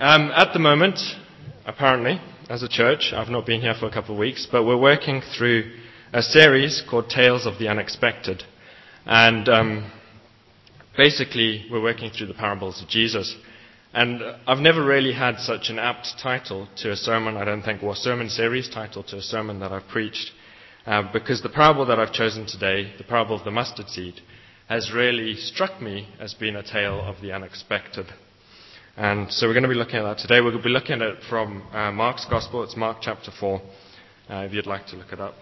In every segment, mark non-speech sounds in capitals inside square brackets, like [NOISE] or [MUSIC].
Um, at the moment, apparently, as a church, I've not been here for a couple of weeks, but we're working through a series called Tales of the Unexpected. And um, basically, we're working through the parables of Jesus. And I've never really had such an apt title to a sermon, I don't think, or sermon series title to a sermon that I've preached. Uh, because the parable that I've chosen today, the parable of the mustard seed, has really struck me as being a tale of the unexpected. And so we're going to be looking at that today. To be looking at it from uh, Mark's Gospel. It's Mark chapter 4, uh, if you'd like to look it up.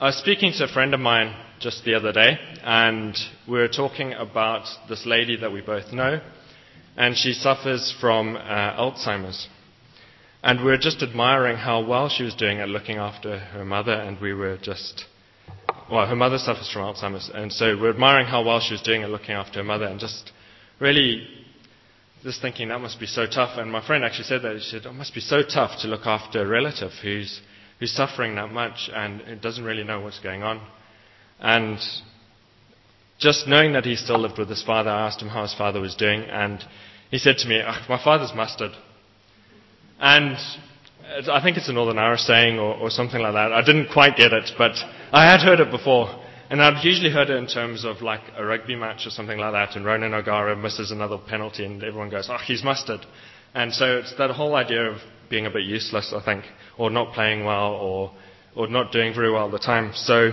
I was speaking to a friend of mine just the other day, and we were talking about this lady that we both know, and she suffers from uh, Alzheimer's. And we were just admiring how well she was doing at looking after her mother, and we were just, well, her mother suffers from Alzheimer's, and so we're admiring how well she was doing at looking after her mother, and just really just thinking that must be so tough. And my friend actually said that. He said, it must be so tough to look after a relative who's, who's suffering that much and doesn't really know what's going on. And just knowing that he still lived with his father, I asked him how his father was doing, and he said to me, oh, my father's mustard. And I think it's a Northern Irish saying or, or something like that. I didn't quite get it, but I had heard it before. And I'd usually heard it in terms of like a rugby match or something like that, and Ronan O'Gara misses another penalty, and everyone goes, oh, he's mustard. And so it's that whole idea of being a bit useless, I think, or not playing well, or, or not doing very well at the time. So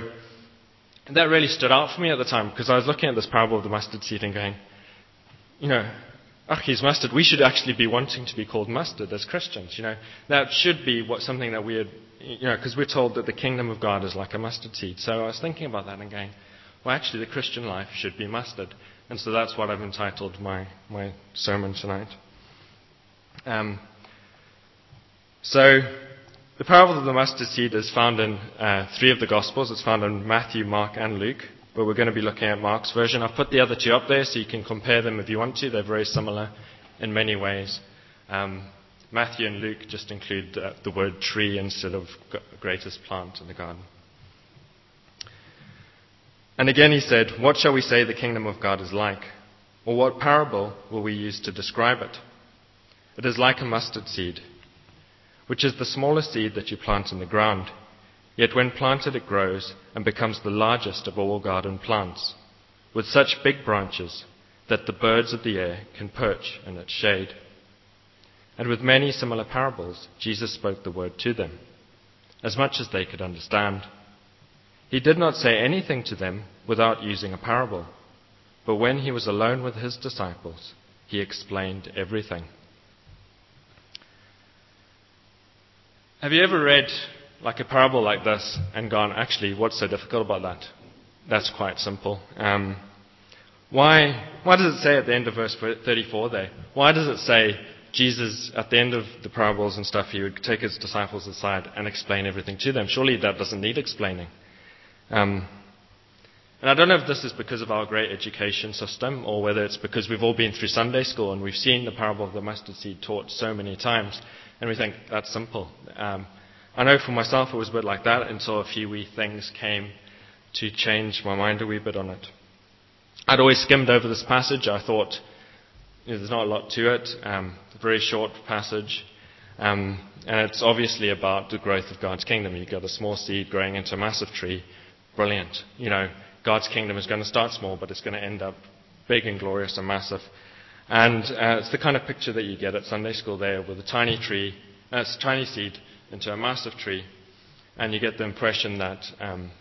that really stood out for me at the time, because I was looking at this parable of the mustard seed and going, you know, ach, he's mustard. We should actually be wanting to be called mustard as Christians. You know, that should be what something that we had, you know, because we're told that the kingdom of God is like a mustard seed. So I was thinking about that and going, well, actually, the Christian life should be mustard. And so that's what I've entitled my, my sermon tonight. Um, so the parable of the mustard seed is found in uh, three of the Gospels. It's found in Matthew, Mark, and Luke but we're going to be looking at Mark's version. I've put the other two up there so you can compare them if you want to. They're very similar in many ways. Um, Matthew and Luke just include uh, the word tree instead of greatest plant in the garden. And again he said, What shall we say the kingdom of God is like? Or what parable will we use to describe it? It is like a mustard seed, which is the smallest seed that you plant in the ground. Yet when planted, it grows and becomes the largest of all garden plants, with such big branches that the birds of the air can perch in its shade. And with many similar parables, Jesus spoke the word to them, as much as they could understand. He did not say anything to them without using a parable, but when he was alone with his disciples, he explained everything. Have you ever read like a parable like this and gone, actually, what's so difficult about that? That's quite simple. Um, why, why does it say at the end of verse 34 there? Why does it say Jesus, at the end of the parables and stuff, he would take his disciples aside and explain everything to them? Surely that doesn't need explaining. Um, and I don't know if this is because of our great education system or whether it's because we've all been through Sunday school and we've seen the parable of the mustard seed taught so many times and we think that's simple. Um, I know for myself it was a bit like that until a few wee things came to change my mind a wee bit on it. I'd always skimmed over this passage. I thought know, there's not a lot to it. Um, a very short passage. Um, and it's obviously about the growth of God's kingdom. You've got a small seed growing into a massive tree. Brilliant. You know, God's kingdom is going to start small, but it's going to end up big and glorious and massive. And uh, it's the kind of picture that you get at Sunday school there with a tiny tree, uh, a tiny seed into a massive tree, and you get the impression that um,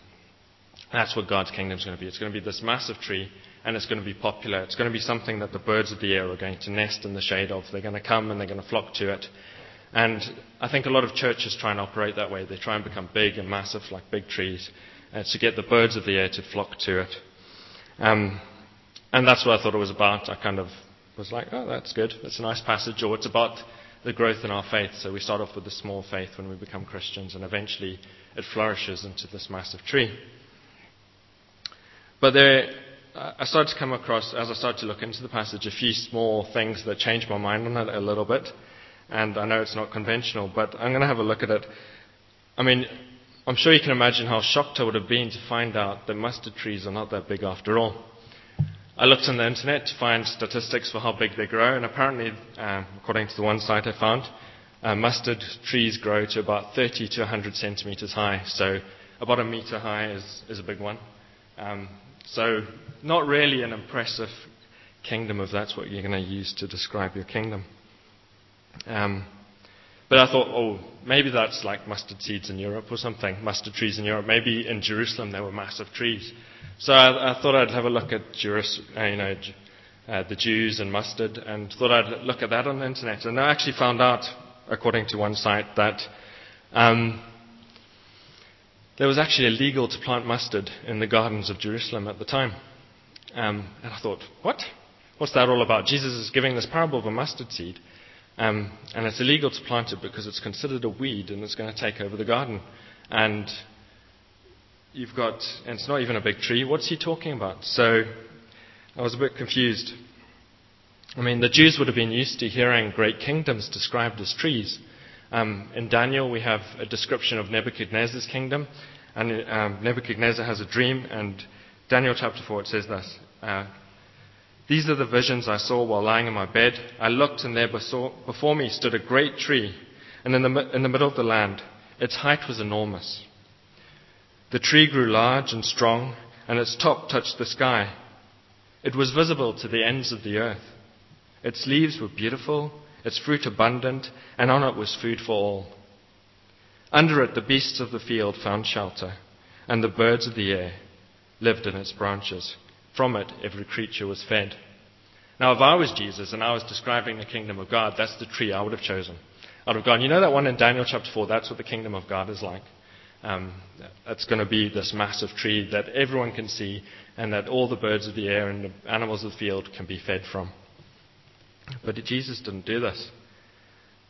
that's what God's kingdom is going to be. It's going to be this massive tree, and it's going to be popular. It's going to be something that the birds of the air are going to nest in the shade of. They're going to come and they're going to flock to it. And I think a lot of churches try and operate that way. They try and become big and massive, like big trees, uh, to get the birds of the air to flock to it. Um, and that's what I thought it was about. I kind of was like, oh, that's good. That's a nice passage. Or it's about the growth in our faith. So we start off with a small faith when we become Christians, and eventually it flourishes into this massive tree. But there, I started to come across, as I started to look into the passage, a few small things that changed my mind on it a little bit. And I know it's not conventional, but I'm going to have a look at it. I mean, I'm sure you can imagine how shocked I would have been to find out that mustard trees are not that big after all. I looked on the internet to find statistics for how big they grow, and apparently, um, according to the one site I found, uh, mustard trees grow to about 30 to 100 centimeters high. So about a meter high is, is a big one. Um, so not really an impressive kingdom if that's what you're going to use to describe your kingdom. Um, but I thought, oh, maybe that's like mustard seeds in Europe or something, mustard trees in Europe. Maybe in Jerusalem there were massive trees. So I, I thought I'd have a look at uh, you know, uh, the Jews and mustard, and thought I'd look at that on the internet. And I actually found out, according to one site, that um, there was actually illegal to plant mustard in the gardens of Jerusalem at the time. Um, and I thought, what? What's that all about? Jesus is giving this parable of a mustard seed, um, and it's illegal to plant it because it's considered a weed and it's going to take over the garden. And you've got, and it's not even a big tree. What's he talking about? So I was a bit confused. I mean, the Jews would have been used to hearing great kingdoms described as trees. Um, in Daniel, we have a description of Nebuchadnezzar's kingdom, and um, Nebuchadnezzar has a dream, and Daniel chapter 4 it says this uh, These are the visions I saw while lying in my bed. I looked, and there before me stood a great tree, and in the, in the middle of the land. Its height was enormous. The tree grew large and strong, and its top touched the sky. It was visible to the ends of the earth. Its leaves were beautiful its fruit abundant, and on it was food for all. Under it the beasts of the field found shelter, and the birds of the air lived in its branches. From it every creature was fed. Now, if I was Jesus and I was describing the kingdom of God, that's the tree I would have chosen. I'd have gone, you know that one in Daniel chapter 4? That's what the kingdom of God is like. Um, it's going to be this massive tree that everyone can see and that all the birds of the air and the animals of the field can be fed from. But Jesus didn't do this.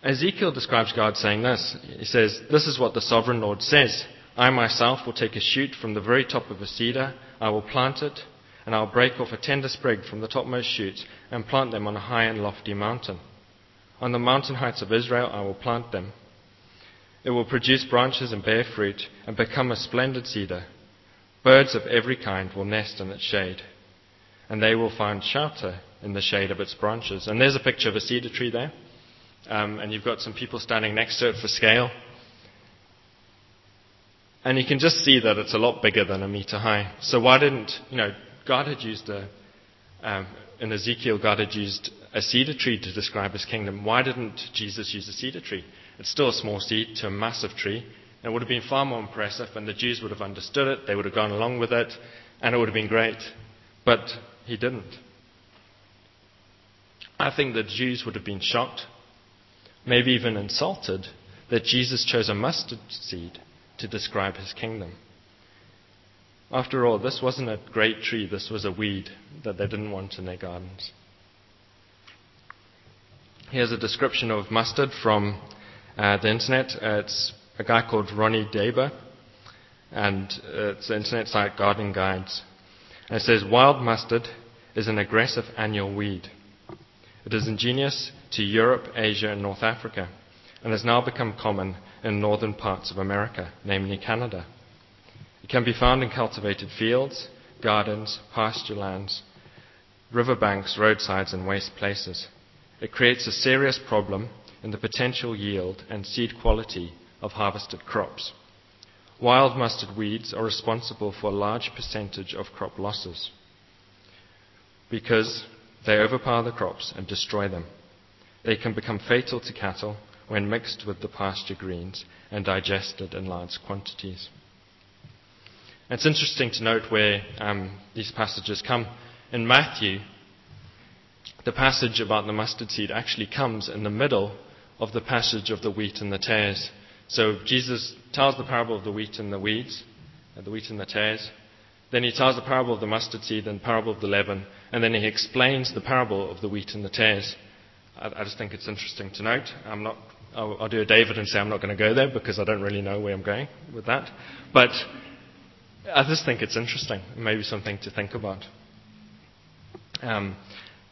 Ezekiel describes God saying this. He says, This is what the sovereign Lord says I myself will take a shoot from the very top of a cedar, I will plant it, and I'll break off a tender sprig from the topmost shoots and plant them on a high and lofty mountain. On the mountain heights of Israel I will plant them. It will produce branches and bear fruit and become a splendid cedar. Birds of every kind will nest in its shade, and they will find shelter in the shade of its branches. And there's a picture of a cedar tree there. Um, and you've got some people standing next to it for scale. And you can just see that it's a lot bigger than a meter high. So why didn't, you know, God had used a, um, in Ezekiel, God had used a cedar tree to describe his kingdom. Why didn't Jesus use a cedar tree? It's still a small seed to a massive tree. It would have been far more impressive, and the Jews would have understood it, they would have gone along with it, and it would have been great. But he didn't. I think the Jews would have been shocked, maybe even insulted, that Jesus chose a mustard seed to describe his kingdom. After all, this wasn't a great tree, this was a weed that they didn't want in their gardens. Here's a description of mustard from uh, the internet. Uh, it's a guy called Ronnie Daber, and uh, it's the internet site Gardening Guides. And it says wild mustard is an aggressive annual weed. It is indigenous to Europe, Asia, and North Africa, and has now become common in northern parts of America, namely Canada. It can be found in cultivated fields, gardens, pasture lands, riverbanks, roadsides, and waste places. It creates a serious problem in the potential yield and seed quality of harvested crops. Wild mustard weeds are responsible for a large percentage of crop losses because they overpower the crops and destroy them. They can become fatal to cattle when mixed with the pasture greens and digested in large quantities. It's interesting to note where um, these passages come. In Matthew, the passage about the mustard seed actually comes in the middle of the passage of the wheat and the tares. So Jesus tells the parable of the wheat and the weeds, uh, the wheat and the tares. Then he tells the parable of the mustard seed and the parable of the leaven, and then he explains the parable of the wheat and the tares. I, I just think it's interesting to note. I'm not, I'll, I'll, do a David and say I'm not going to go there because I don't really know where I'm going with that. But I just think it's interesting, maybe something to think about. Um,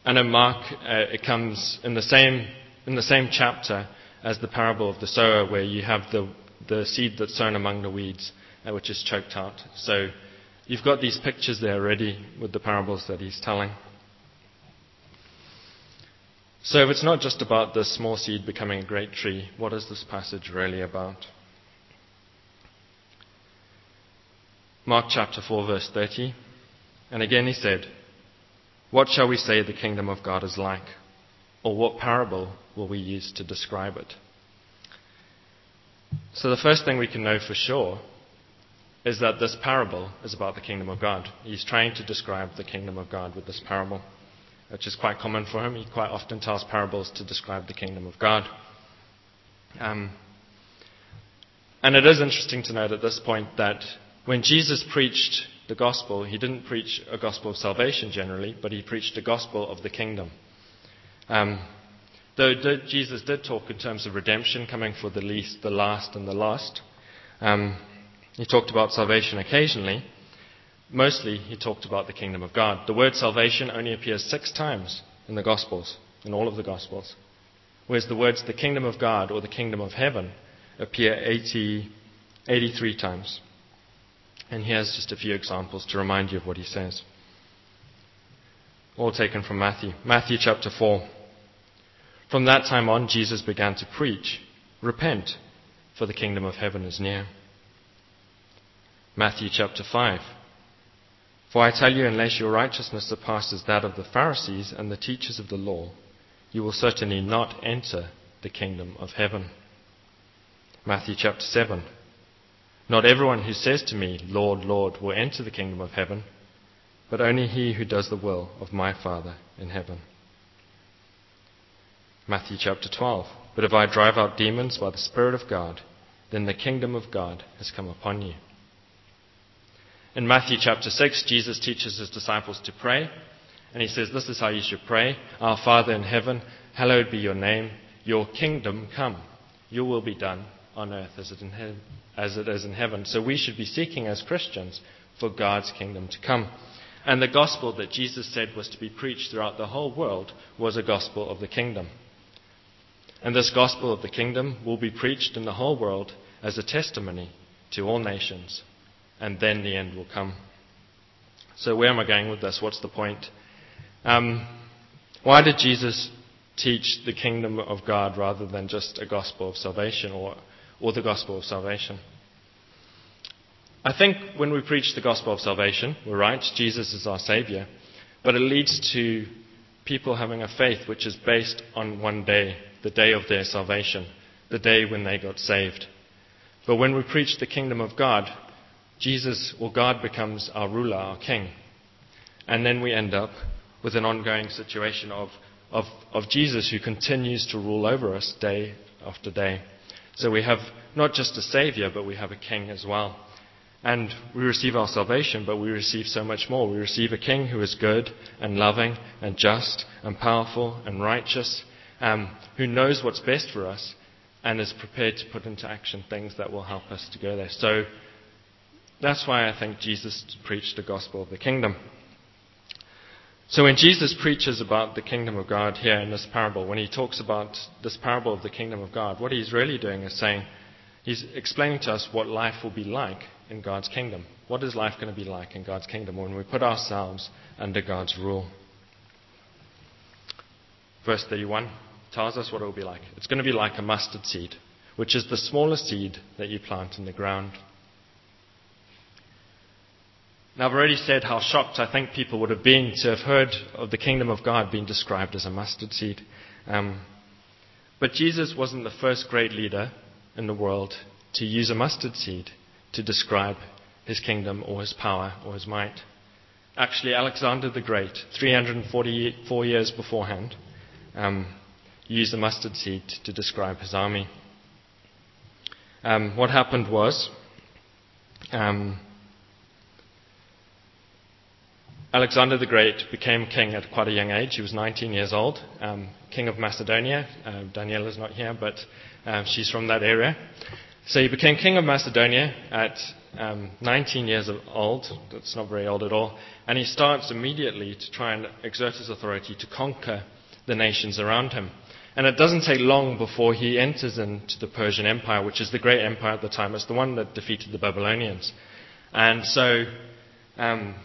and in Mark, uh, it comes in the same in the same chapter as the parable of the sower, where you have the the seed that's sown among the weeds, uh, which is choked out. So You've got these pictures there already with the parables that he's telling. So, if it's not just about the small seed becoming a great tree, what is this passage really about? Mark chapter 4, verse 30. And again he said, What shall we say the kingdom of God is like? Or what parable will we use to describe it? So, the first thing we can know for sure is that this parable is about the kingdom of God. He's trying to describe the kingdom of God with this parable, which is quite common for him. He quite often tells parables to describe the kingdom of God. Um, and it is interesting to note at this point that when Jesus preached the gospel, he didn't preach a gospel of salvation generally, but he preached a gospel of the kingdom. Um, though did, Jesus did talk in terms of redemption coming for the least, the last, and the lost, um, he talked about salvation occasionally. Mostly, he talked about the kingdom of God. The word salvation only appears six times in the Gospels, in all of the Gospels. Whereas the words the kingdom of God or the kingdom of heaven appear 80, 83 times. And here's just a few examples to remind you of what he says. All taken from Matthew. Matthew chapter 4. From that time on, Jesus began to preach Repent, for the kingdom of heaven is near. Matthew chapter 5. For I tell you, unless your righteousness surpasses that of the Pharisees and the teachers of the law, you will certainly not enter the kingdom of heaven. Matthew chapter 7. Not everyone who says to me, Lord, Lord, will enter the kingdom of heaven, but only he who does the will of my Father in heaven. Matthew chapter 12. But if I drive out demons by the Spirit of God, then the kingdom of God has come upon you. In Matthew chapter 6, Jesus teaches his disciples to pray, and he says, This is how you should pray Our Father in heaven, hallowed be your name, your kingdom come, your will be done on earth as it, he- as it is in heaven. So we should be seeking as Christians for God's kingdom to come. And the gospel that Jesus said was to be preached throughout the whole world was a gospel of the kingdom. And this gospel of the kingdom will be preached in the whole world as a testimony to all nations and then the end will come. So, where am I going with this? What's the point? Um, why did Jesus teach the kingdom of God rather than just a gospel of salvation or, or the gospel of salvation? I think when we preach the gospel of salvation, we're right, Jesus is our Savior, but it leads to people having a faith which is based on one day, the day of their salvation, the day when they got saved. But when we preach the kingdom of God, Jesus or God becomes our ruler, our king. And then we end up with an ongoing situation of, of, of Jesus who continues to rule over us day after day. So we have not just a savior, but we have a king as well. And we receive our salvation, but we receive so much more. We receive a king who is good and loving and just and powerful and righteous, um, who knows what's best for us and is prepared to put into action things that will help us to go there. So that's why I think Jesus preached the gospel of the kingdom. So when Jesus preaches about the kingdom of God here in this parable, when he talks about this parable of the kingdom of God, what he's really doing is saying, he's explaining to us what life will be like in God's kingdom. What is life going to be like in God's kingdom when we put ourselves under God's rule? Verse 31 tells us what it will be like. It's going to be like a mustard seed, which is the smallest seed that you plant in the ground. Now, I've already said how shocked I think people would have been to have heard of the kingdom of God being described as a mustard seed. Um, but Jesus wasn't the first great leader in the world to use a mustard seed to describe his kingdom or his power or his might. Actually, Alexander the Great, 344 years beforehand, um, used a mustard seed to describe his army. Um, what happened was, um, Alexander the Great became king at quite a young age. He was 19 years old, um, king of Macedonia. Uh, Danielle is not here, but uh, she's from that area. So he became king of Macedonia at um, 19 years old. That's not very old at all. And he starts immediately to try and exert his authority to conquer the nations around him. And it doesn't take long before he enters into the Persian Empire, which is the great empire at the time. It's the one that defeated the Babylonians. And so um,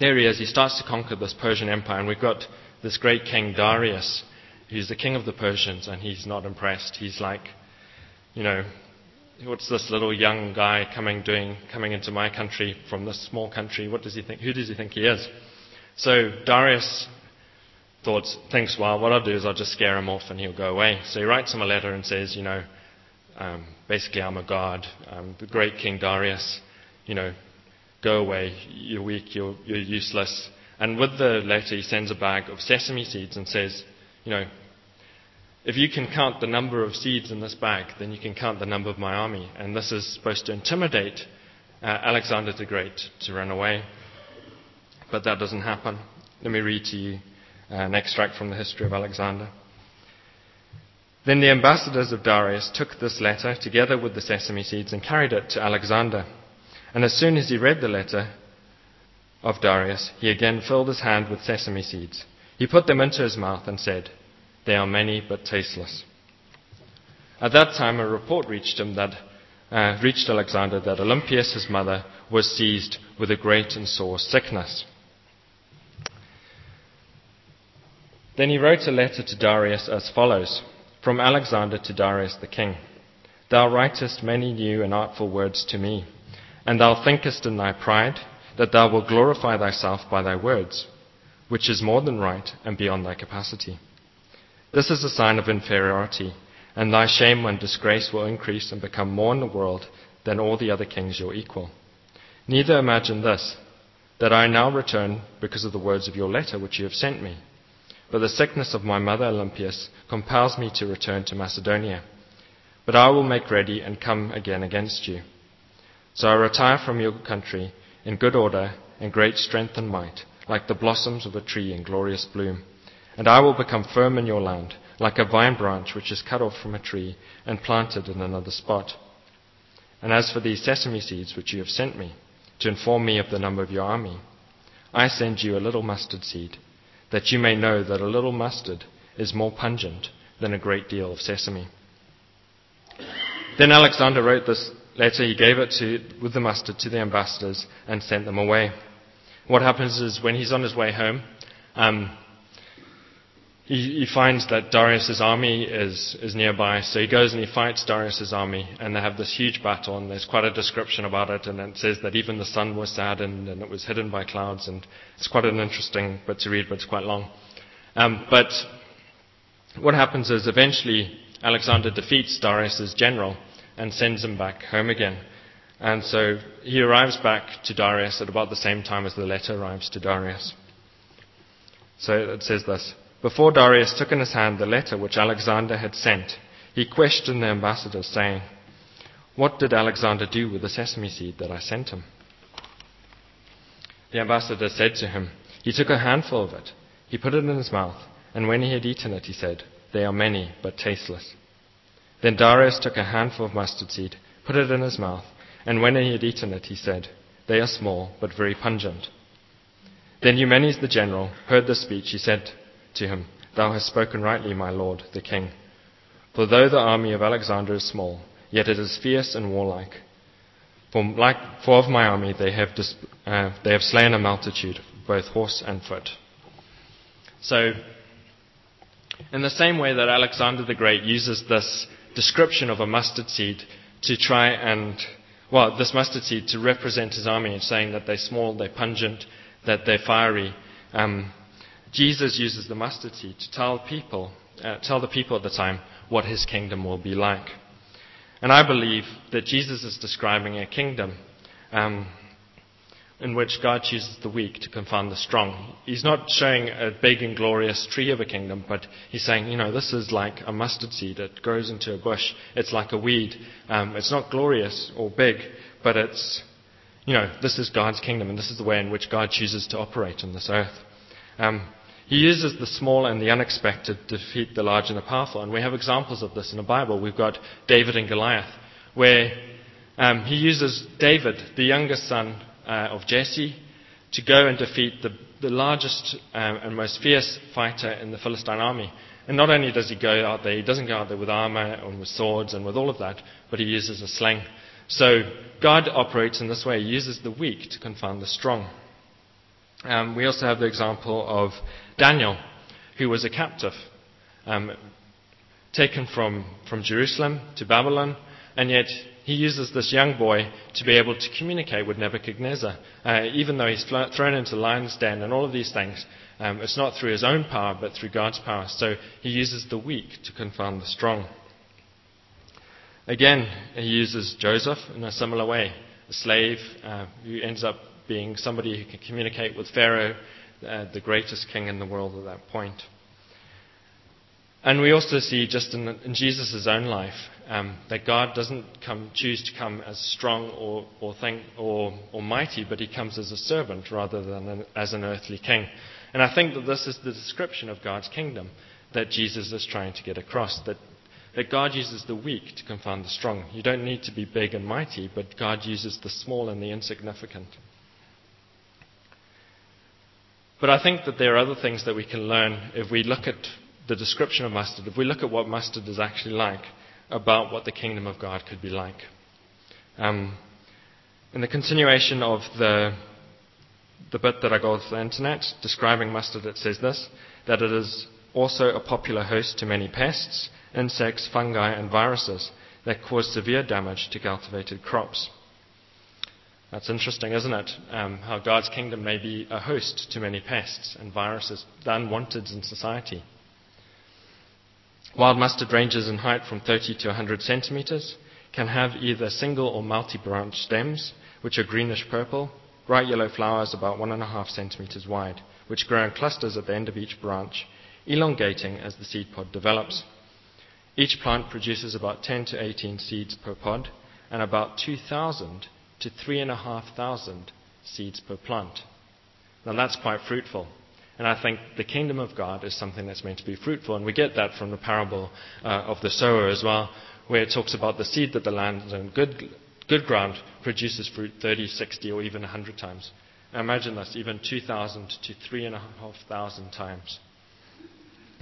there he is. He starts to conquer this Persian Empire, and we've got this great king Darius, who's the king of the Persians, and he's not impressed. He's like, you know, what's this little young guy coming doing coming into my country from this small country? What does he think? Who does he think he is? So Darius thinks, well, what I'll do is I'll just scare him off and he'll go away. So he writes him a letter and says, you know, um, basically I'm a god, I'm the great King Darius, you know, go away, you're weak, you're, you're useless. And with the letter, he sends a bag of sesame seeds and says, you know, if you can count the number of seeds in this bag, then you can count the number of my army. And this is supposed to intimidate uh, Alexander the Great to run away. But that doesn't happen. Let me read to you uh, an extract from the history of Alexander. Then the ambassadors of Darius took this letter together with the sesame seeds and carried it to Alexander. And as soon as he read the letter of Darius, he again filled his hand with sesame seeds. He put them into his mouth and said, They are many but tasteless. At that time, a report reached him that uh, reached Alexander that Olympias, his mother, was seized with a great and sore sickness. Then he wrote a letter to Darius as follows From Alexander to Darius the king. Thou writest many new and artful words to me, and thou thinkest in thy pride that thou wilt glorify thyself by thy words, which is more than right and beyond thy capacity. This is a sign of inferiority, and thy shame and disgrace will increase and become more in the world than all the other kings your equal. Neither imagine this, that I now return because of the words of your letter which you have sent me. But the sickness of my mother Olympias compels me to return to Macedonia. But I will make ready and come again against you. So I retire from your country in good order and great strength and might, like the blossoms of a tree in glorious bloom. And I will become firm in your land, like a vine branch which is cut off from a tree and planted in another spot. And as for these sesame seeds which you have sent me, to inform me of the number of your army, I send you a little mustard seed, that you may know that a little mustard is more pungent than a great deal of sesame. Then Alexander wrote this Later, he gave it to, with the mustard to the ambassadors and sent them away. What happens is when he's on his way home, um, he, he, finds that Darius's army is, is nearby. So he goes and he fights Darius's army, and they have this huge battle. And there's quite a description about it, and it says that even the sun was saddened and it was hidden by clouds. And it's quite an interesting bit to read, but it's quite long. Um, but what happens is eventually Alexander defeats Darius's general and sends him back home again. And so he arrives back to Darius at about the same time as the letter arrives to Darius. So it says this Before Darius took in his hand the letter which Alexander had sent, he questioned the ambassadors, saying, What did Alexander do with the sesame seed that I sent him? The ambassador said to him, He took a handful of it, he put it in his mouth, and when he had eaten it, he said, They are many, but tasteless. Then Darius took a handful of mustard seed, put it in his mouth, and when he had eaten it, he said, They are small, but very pungent. Then Eumenes the general heard the speech. He said to him, Thou hast spoken rightly, my lord, the king. For though the army of Alexander is small, yet it is fierce and warlike. For, like, for of my army they have, dis, uh, they have slain a multitude, both horse and foot. So, in the same way that Alexander the Great uses this description of a mustard seed to try and, well, this mustard seed to represent his army and saying that they're small, they're pungent, that they're fiery. Um, Jesus uses the mustard seed to tell people, uh, tell the people at the time what his kingdom will be like. And I believe that Jesus is describing a kingdom um, in which God chooses the weak to confound the strong. He's not showing a big and glorious tree of a kingdom, but he's saying, you know, this is like a mustard seed. It grows into a bush. It's like a weed. Um, it's not glorious or big, but it's, you know, this is God's kingdom, and this is the way in which God chooses to operate on this earth. Um, he uses the small and the unexpected to defeat the large and the powerful, and we have examples of this in the Bible. We've got David and Goliath, where um, he uses David, the youngest son uh, of Jesse to go and defeat the, the largest um, and most fierce fighter in the Philistine army. And not only does he go out there, he doesn't go out there with armor and with swords and with all of that, but he uses a sling. So God operates in this way. He uses the weak to confound the strong. Um, we also have the example of Daniel, who was a captive, um, taken from, from Jerusalem to Babylon, and yet he uses this young boy to be able to communicate with Nebuchadnezzar. Uh, even though he's thrown into lion's den and all of these things, um, it's not through his own power, but through God's power. So he uses the weak to confound the strong. Again, he uses Joseph in a similar way, a slave uh, who ends up being somebody who can communicate with Pharaoh, uh, the greatest king in the world at that point. And we also see just in, in Jesus' own life um, that God doesn't come, choose to come as strong or, or, thing, or, or mighty, but he comes as a servant rather than an, as an earthly king. And I think that this is the description of God's kingdom that Jesus is trying to get across that, that God uses the weak to confound the strong. You don't need to be big and mighty, but God uses the small and the insignificant. But I think that there are other things that we can learn if we look at the description of mustard, if we look at what mustard is actually like, about what the kingdom of God could be like. Um, in the continuation of the, the bit that I got off the internet describing mustard, it says this that it is also a popular host to many pests, insects, fungi, and viruses that cause severe damage to cultivated crops. That's interesting, isn't it? Um, how God's kingdom may be a host to many pests and viruses, the unwanted in society. Wild mustard ranges in height from 30 to 100 centimeters, can have either single or multi-branch stems, which are greenish purple, bright yellow flowers about 1.5 centimeters wide, which grow in clusters at the end of each branch, elongating as the seed pod develops. Each plant produces about 10 to 18 seeds per pod and about 2,000 to 3,500 seeds per plant. Now that's quite fruitful. And I think the kingdom of God is something that's meant to be fruitful. And we get that from the parable uh, of the sower as well, where it talks about the seed that the land is in good, good ground produces fruit 30, 60, or even 100 times. Now imagine this, even 2,000 to 3,500 times.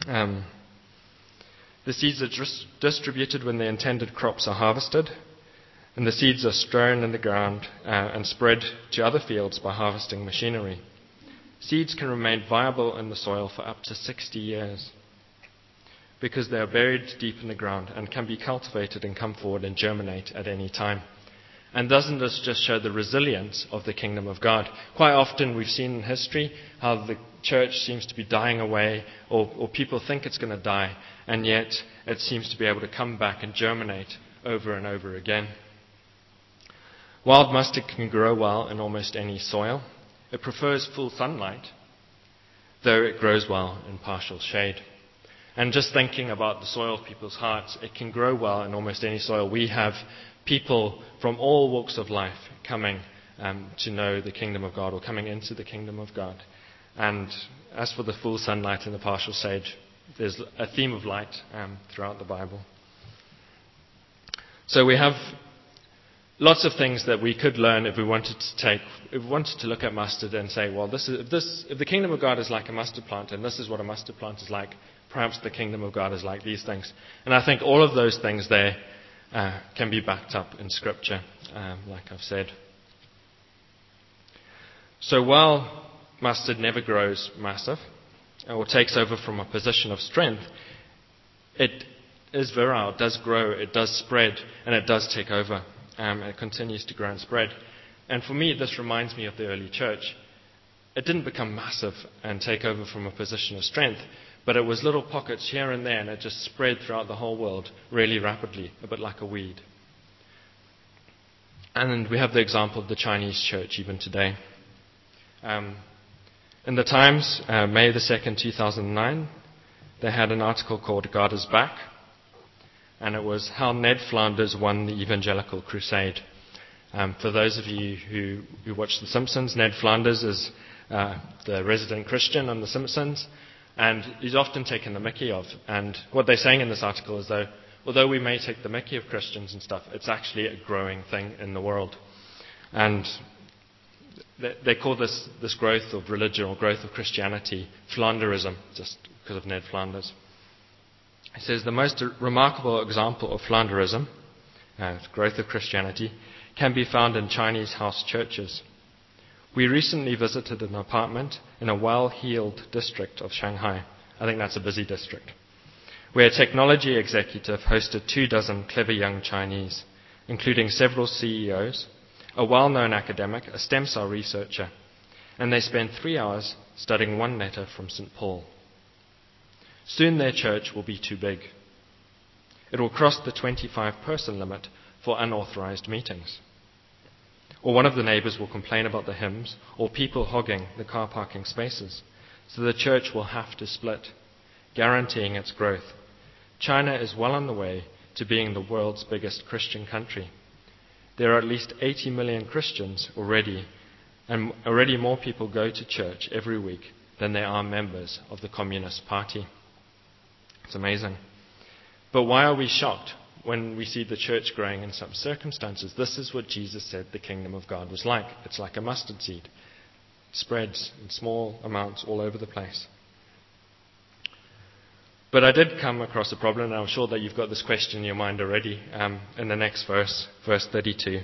Um, the seeds are dis- distributed when the intended crops are harvested, and the seeds are strewn in the ground uh, and spread to other fields by harvesting machinery. Seeds can remain viable in the soil for up to 60 years because they are buried deep in the ground and can be cultivated and come forward and germinate at any time. And doesn't this just show the resilience of the kingdom of God? Quite often we've seen in history how the church seems to be dying away, or, or people think it's going to die, and yet it seems to be able to come back and germinate over and over again. Wild mustard can grow well in almost any soil. It prefers full sunlight, though it grows well in partial shade. And just thinking about the soil of people's hearts, it can grow well in almost any soil. We have people from all walks of life coming um, to know the kingdom of God or coming into the kingdom of God. And as for the full sunlight and the partial shade, there's a theme of light um, throughout the Bible. So we have lots of things that we could learn if we wanted to take, if we wanted to look at mustard and say, well, this is, if, this, if the kingdom of God is like a mustard plant, and this is what a mustard plant is like, perhaps the kingdom of God is like these things. And I think all of those things there uh, can be backed up in Scripture, um, like I've said. So while mustard never grows massive or takes over from a position of strength, it is virile, it does grow, it does spread, and it does take over um, and it continues to grow and spread. And for me, this reminds me of the early church. It didn't become massive and take over from a position of strength, but it was little pockets here and there, and it just spread throughout the whole world really rapidly, a bit like a weed. And we have the example of the Chinese church even today. Um, in the Times, uh, May the 2nd, 2009, they had an article called God is Back and it was how Ned Flanders won the evangelical crusade. Um, for those of you who, who watch The Simpsons, Ned Flanders is uh, the resident Christian on The Simpsons, and he's often taken the mickey of. And what they're saying in this article is though, although we may take the mickey of Christians and stuff, it's actually a growing thing in the world. And they, call this, this growth of religion or growth of Christianity Flanderism, just because of Ned Flanders. He says the most remarkable example of Flanderism, uh, growth of Christianity, can be found in Chinese house churches. We recently visited an apartment in a well heeled district of Shanghai, I think that's a busy district, where a technology executive hosted two dozen clever young Chinese, including several CEOs, a well known academic, a stem cell researcher, and they spent three hours studying one letter from St. Paul. Soon their church will be too big. It will cross the 25 person limit for unauthorized meetings. Or one of the neighbors will complain about the hymns or people hogging the car parking spaces. So the church will have to split, guaranteeing its growth. China is well on the way to being the world's biggest Christian country. There are at least 80 million Christians already, and already more people go to church every week than there are members of the Communist Party. It's amazing. But why are we shocked when we see the church growing in some circumstances? This is what Jesus said the kingdom of God was like. It's like a mustard seed, it spreads in small amounts all over the place. But I did come across a problem, and I'm sure that you've got this question in your mind already um, in the next verse, verse 32.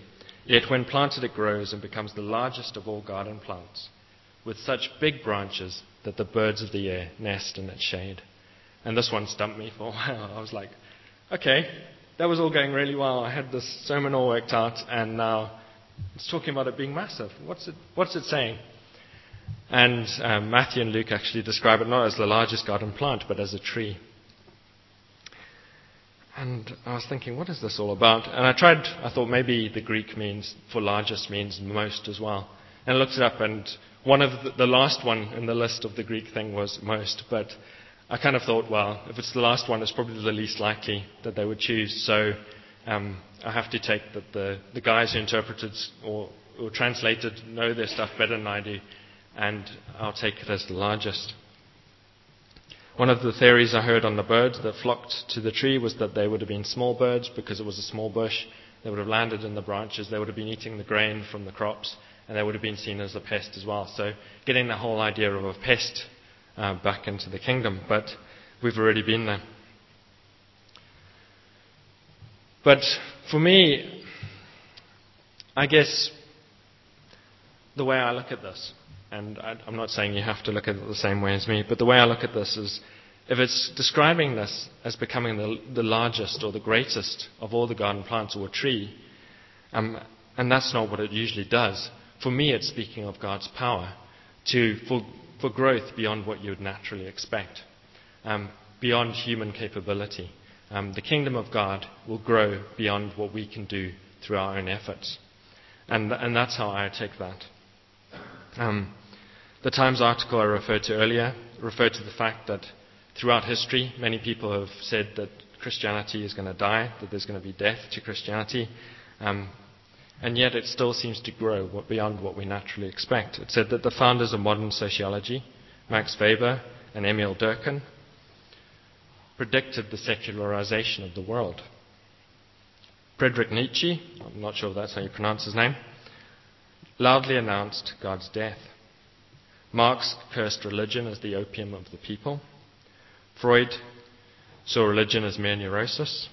Yet when planted, it grows and becomes the largest of all garden plants, with such big branches that the birds of the air nest in its shade. And this one stumped me for a [LAUGHS] while. I was like, okay, that was all going really well. I had this sermon all worked out, and now it's talking about it being massive. What's it, what's it saying? And um, Matthew and Luke actually describe it not as the largest garden plant, but as a tree. And I was thinking, what is this all about? And I tried, I thought maybe the Greek means, for largest means most as well. And I looked it up, and one of the, the last one in the list of the Greek thing was most, but I kind of thought, well, if it's the last one, it's probably the least likely that they would choose. So um, I have to take that the, the guys who interpreted or, or translated know their stuff better than I do, and I'll take it as the largest. One of the theories I heard on the birds that flocked to the tree was that they would have been small birds because it was a small bush. They would have landed in the branches. They would have been eating the grain from the crops, and they would have been seen as a pest as well. So, getting the whole idea of a pest uh, back into the kingdom, but we've already been there. But for me, I guess the way I look at this, and I'm not saying you have to look at it the same way as me, but the way I look at this is if it's describing this as becoming the, the largest or the greatest of all the garden plants or a tree, um, and that's not what it usually does, for me it's speaking of God's power to, for, for growth beyond what you would naturally expect, um, beyond human capability. Um, the kingdom of God will grow beyond what we can do through our own efforts. And, and that's how I take that. Um, the Times article I referred to earlier referred to the fact that throughout history, many people have said that Christianity is going to die, that there's going to be death to Christianity. Um, and yet it still seems to grow beyond what we naturally expect. It said that the founders of modern sociology, Max Weber and Emil Durkheim, predicted the secularization of the world. Friedrich Nietzsche, I'm not sure if that's how you pronounce his name, loudly announced God's death. Marx cursed religion as the opium of the people. Freud saw religion as mere neurosis.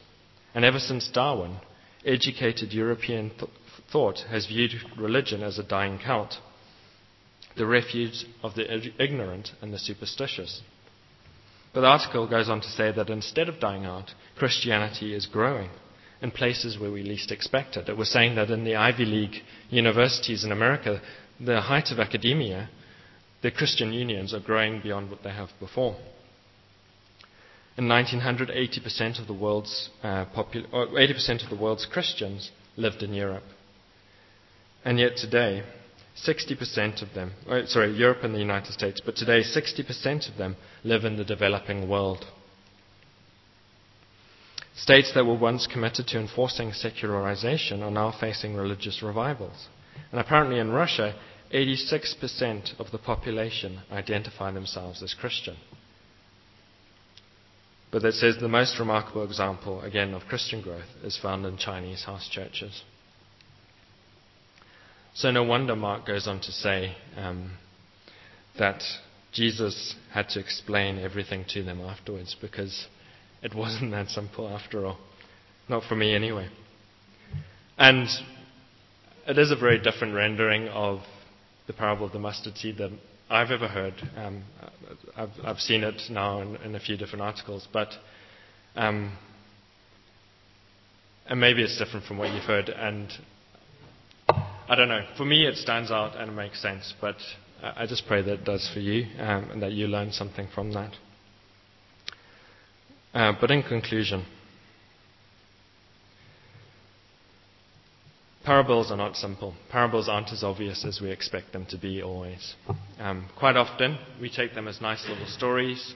And ever since Darwin, educated European th- thought has viewed religion as a dying cult, the refuge of the ignorant and the superstitious. But the article goes on to say that instead of dying out, Christianity is growing in places where we least expect it. It was saying that in the Ivy League universities in America, the height of academia, the Christian unions are growing beyond what they have before. In 1900, 80% of the world's, uh, popul- 80% of the world's Christians lived in Europe. And yet today, 60% of them, oh, sorry, Europe and the United States, but today 60% of them live in the developing world. States that were once committed to enforcing secularization are now facing religious revivals. And apparently in Russia, 86% of the population identify themselves as Christian. But that says the most remarkable example, again, of Christian growth is found in Chinese house churches. So no wonder Mark goes on to say um, that Jesus had to explain everything to them afterwards because it wasn't that simple after all. Not for me anyway. And it is a very different rendering of the parable of the mustard seed than I've ever heard. Um, I've, I've, seen it now in, in, a few different articles, but um, and maybe it's different from what you've heard. And I don't know. For me, it stands out and it makes sense. But I just pray that it does for you um, and that you learn something from that. Uh, but in conclusion, parables are not simple. Parables aren't as obvious as we expect them to be always. Um, quite often, we take them as nice little stories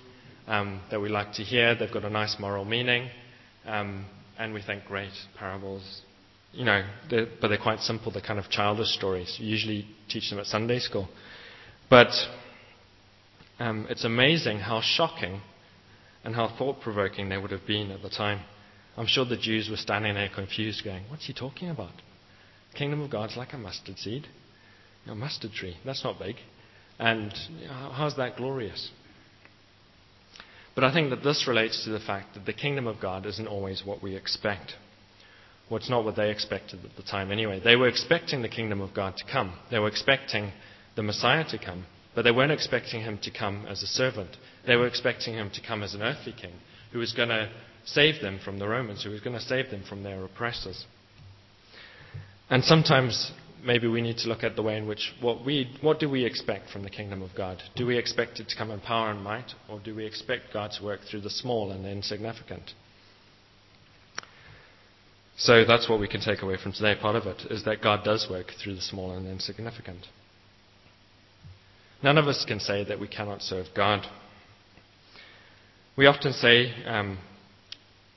um, that we like to hear. They've got a nice moral meaning. Um, and we think, great, parables. You know, they're, but they're quite simple. They're kind of childish stories. We usually teach them at Sunday school. But um, it's amazing how shocking and how thought provoking they would have been at the time. I'm sure the Jews were standing there confused, going, What's he talking about? The kingdom of God's like a mustard seed. A mustard tree. That's not big. And how's that glorious? But I think that this relates to the fact that the kingdom of God isn't always what we expect. Well, it's not what they expected at the time anyway. They were expecting the kingdom of God to come. They were expecting the Messiah to come, but they weren't expecting him to come as a servant. They were expecting him to come as an earthly king who was going to save them from the Romans, who was going to save them from their oppressors. And sometimes maybe we need to look at the way in which what we what do we expect from the kingdom of God? Do we expect it to come in power and might, or do we expect God to work through the small and the insignificant? So that's what we can take away from today. Part of it is that God does work through the small and the insignificant. None of us can say that we cannot serve God. We often say um,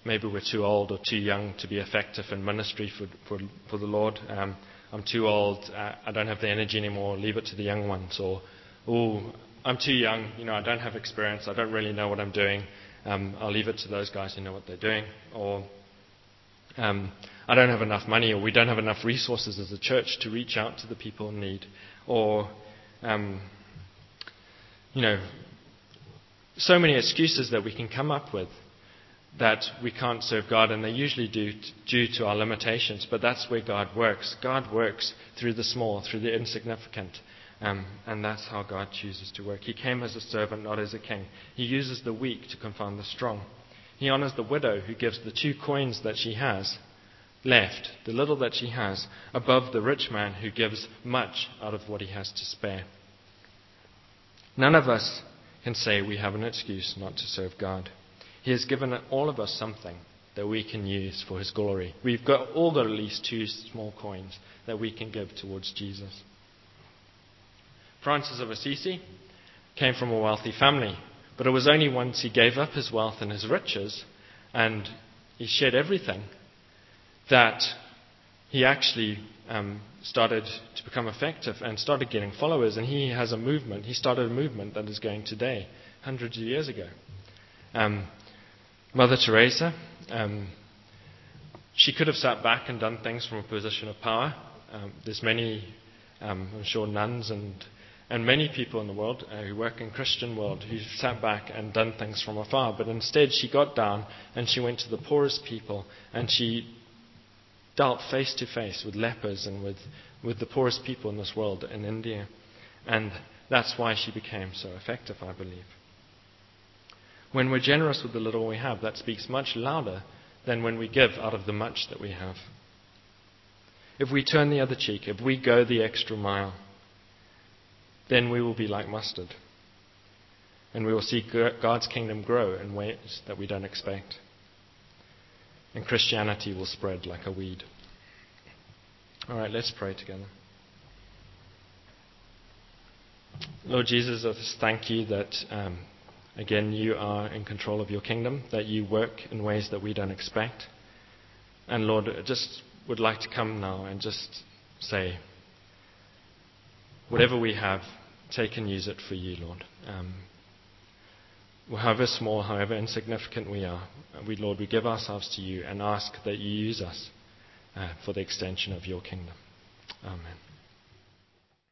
maybe we're too old or too young to be effective in ministry for, for, for the Lord. Um, I'm too old. Uh, I don't have the energy anymore. Leave it to the young ones. Or, oh, I'm too young. You know, I don't have experience. I don't really know what I'm doing. Um, I'll leave it to those guys who know what they're doing. Or um, I don't have enough money, or we don't have enough resources as a church to reach out to the people in need. Or um, you know, so many excuses that we can come up with that we can't serve God, and they usually do due to our limitations, but that's where God works. God works through the small, through the insignificant, um, and that's how God chooses to work. He came as a servant, not as a king. He uses the weak to confound the strong. He honors the widow who gives the two coins that she has left, the little that she has, above the rich man who gives much out of what he has to spare. None of us can say we have an excuse not to serve God. He has given all of us something that we can use for His glory. We've got all got at least two small coins that we can give towards Jesus. Francis of Assisi came from a wealthy family, but it was only once he gave up his wealth and his riches and he shared everything that he actually um, started to become effective and started getting followers. And he has a movement. He started a movement that is going today, hundreds of years ago. Um, Mother Teresa, um, she could have sat back and done things from a position of power. Um, there's many, um, I'm sure, nuns and and many people in the world uh, who work in Christian world who sat back and done things from afar. But instead, she got down and she went to the poorest people and she dealt face to face with lepers and with, with the poorest people in this world in India. And that's why she became so effective, I believe. When we're generous with the little we have, that speaks much louder than when we give out of the much that we have. If we turn the other cheek, if we go the extra mile, then we will be like mustard. And we will see God's kingdom grow in ways that we don't expect and Christianity will spread like a weed. All right, let's pray together. Lord Jesus, I just thank you that, um, again, you are in control of your kingdom, that you work in ways that we don't expect. And Lord, I just would like to come now and just say, whatever we have, take and use it for you, Lord. Um, however small, however insignificant we are, we, Lord, we give ourselves to you and ask that you use us uh, for the extension of your kingdom. Amen.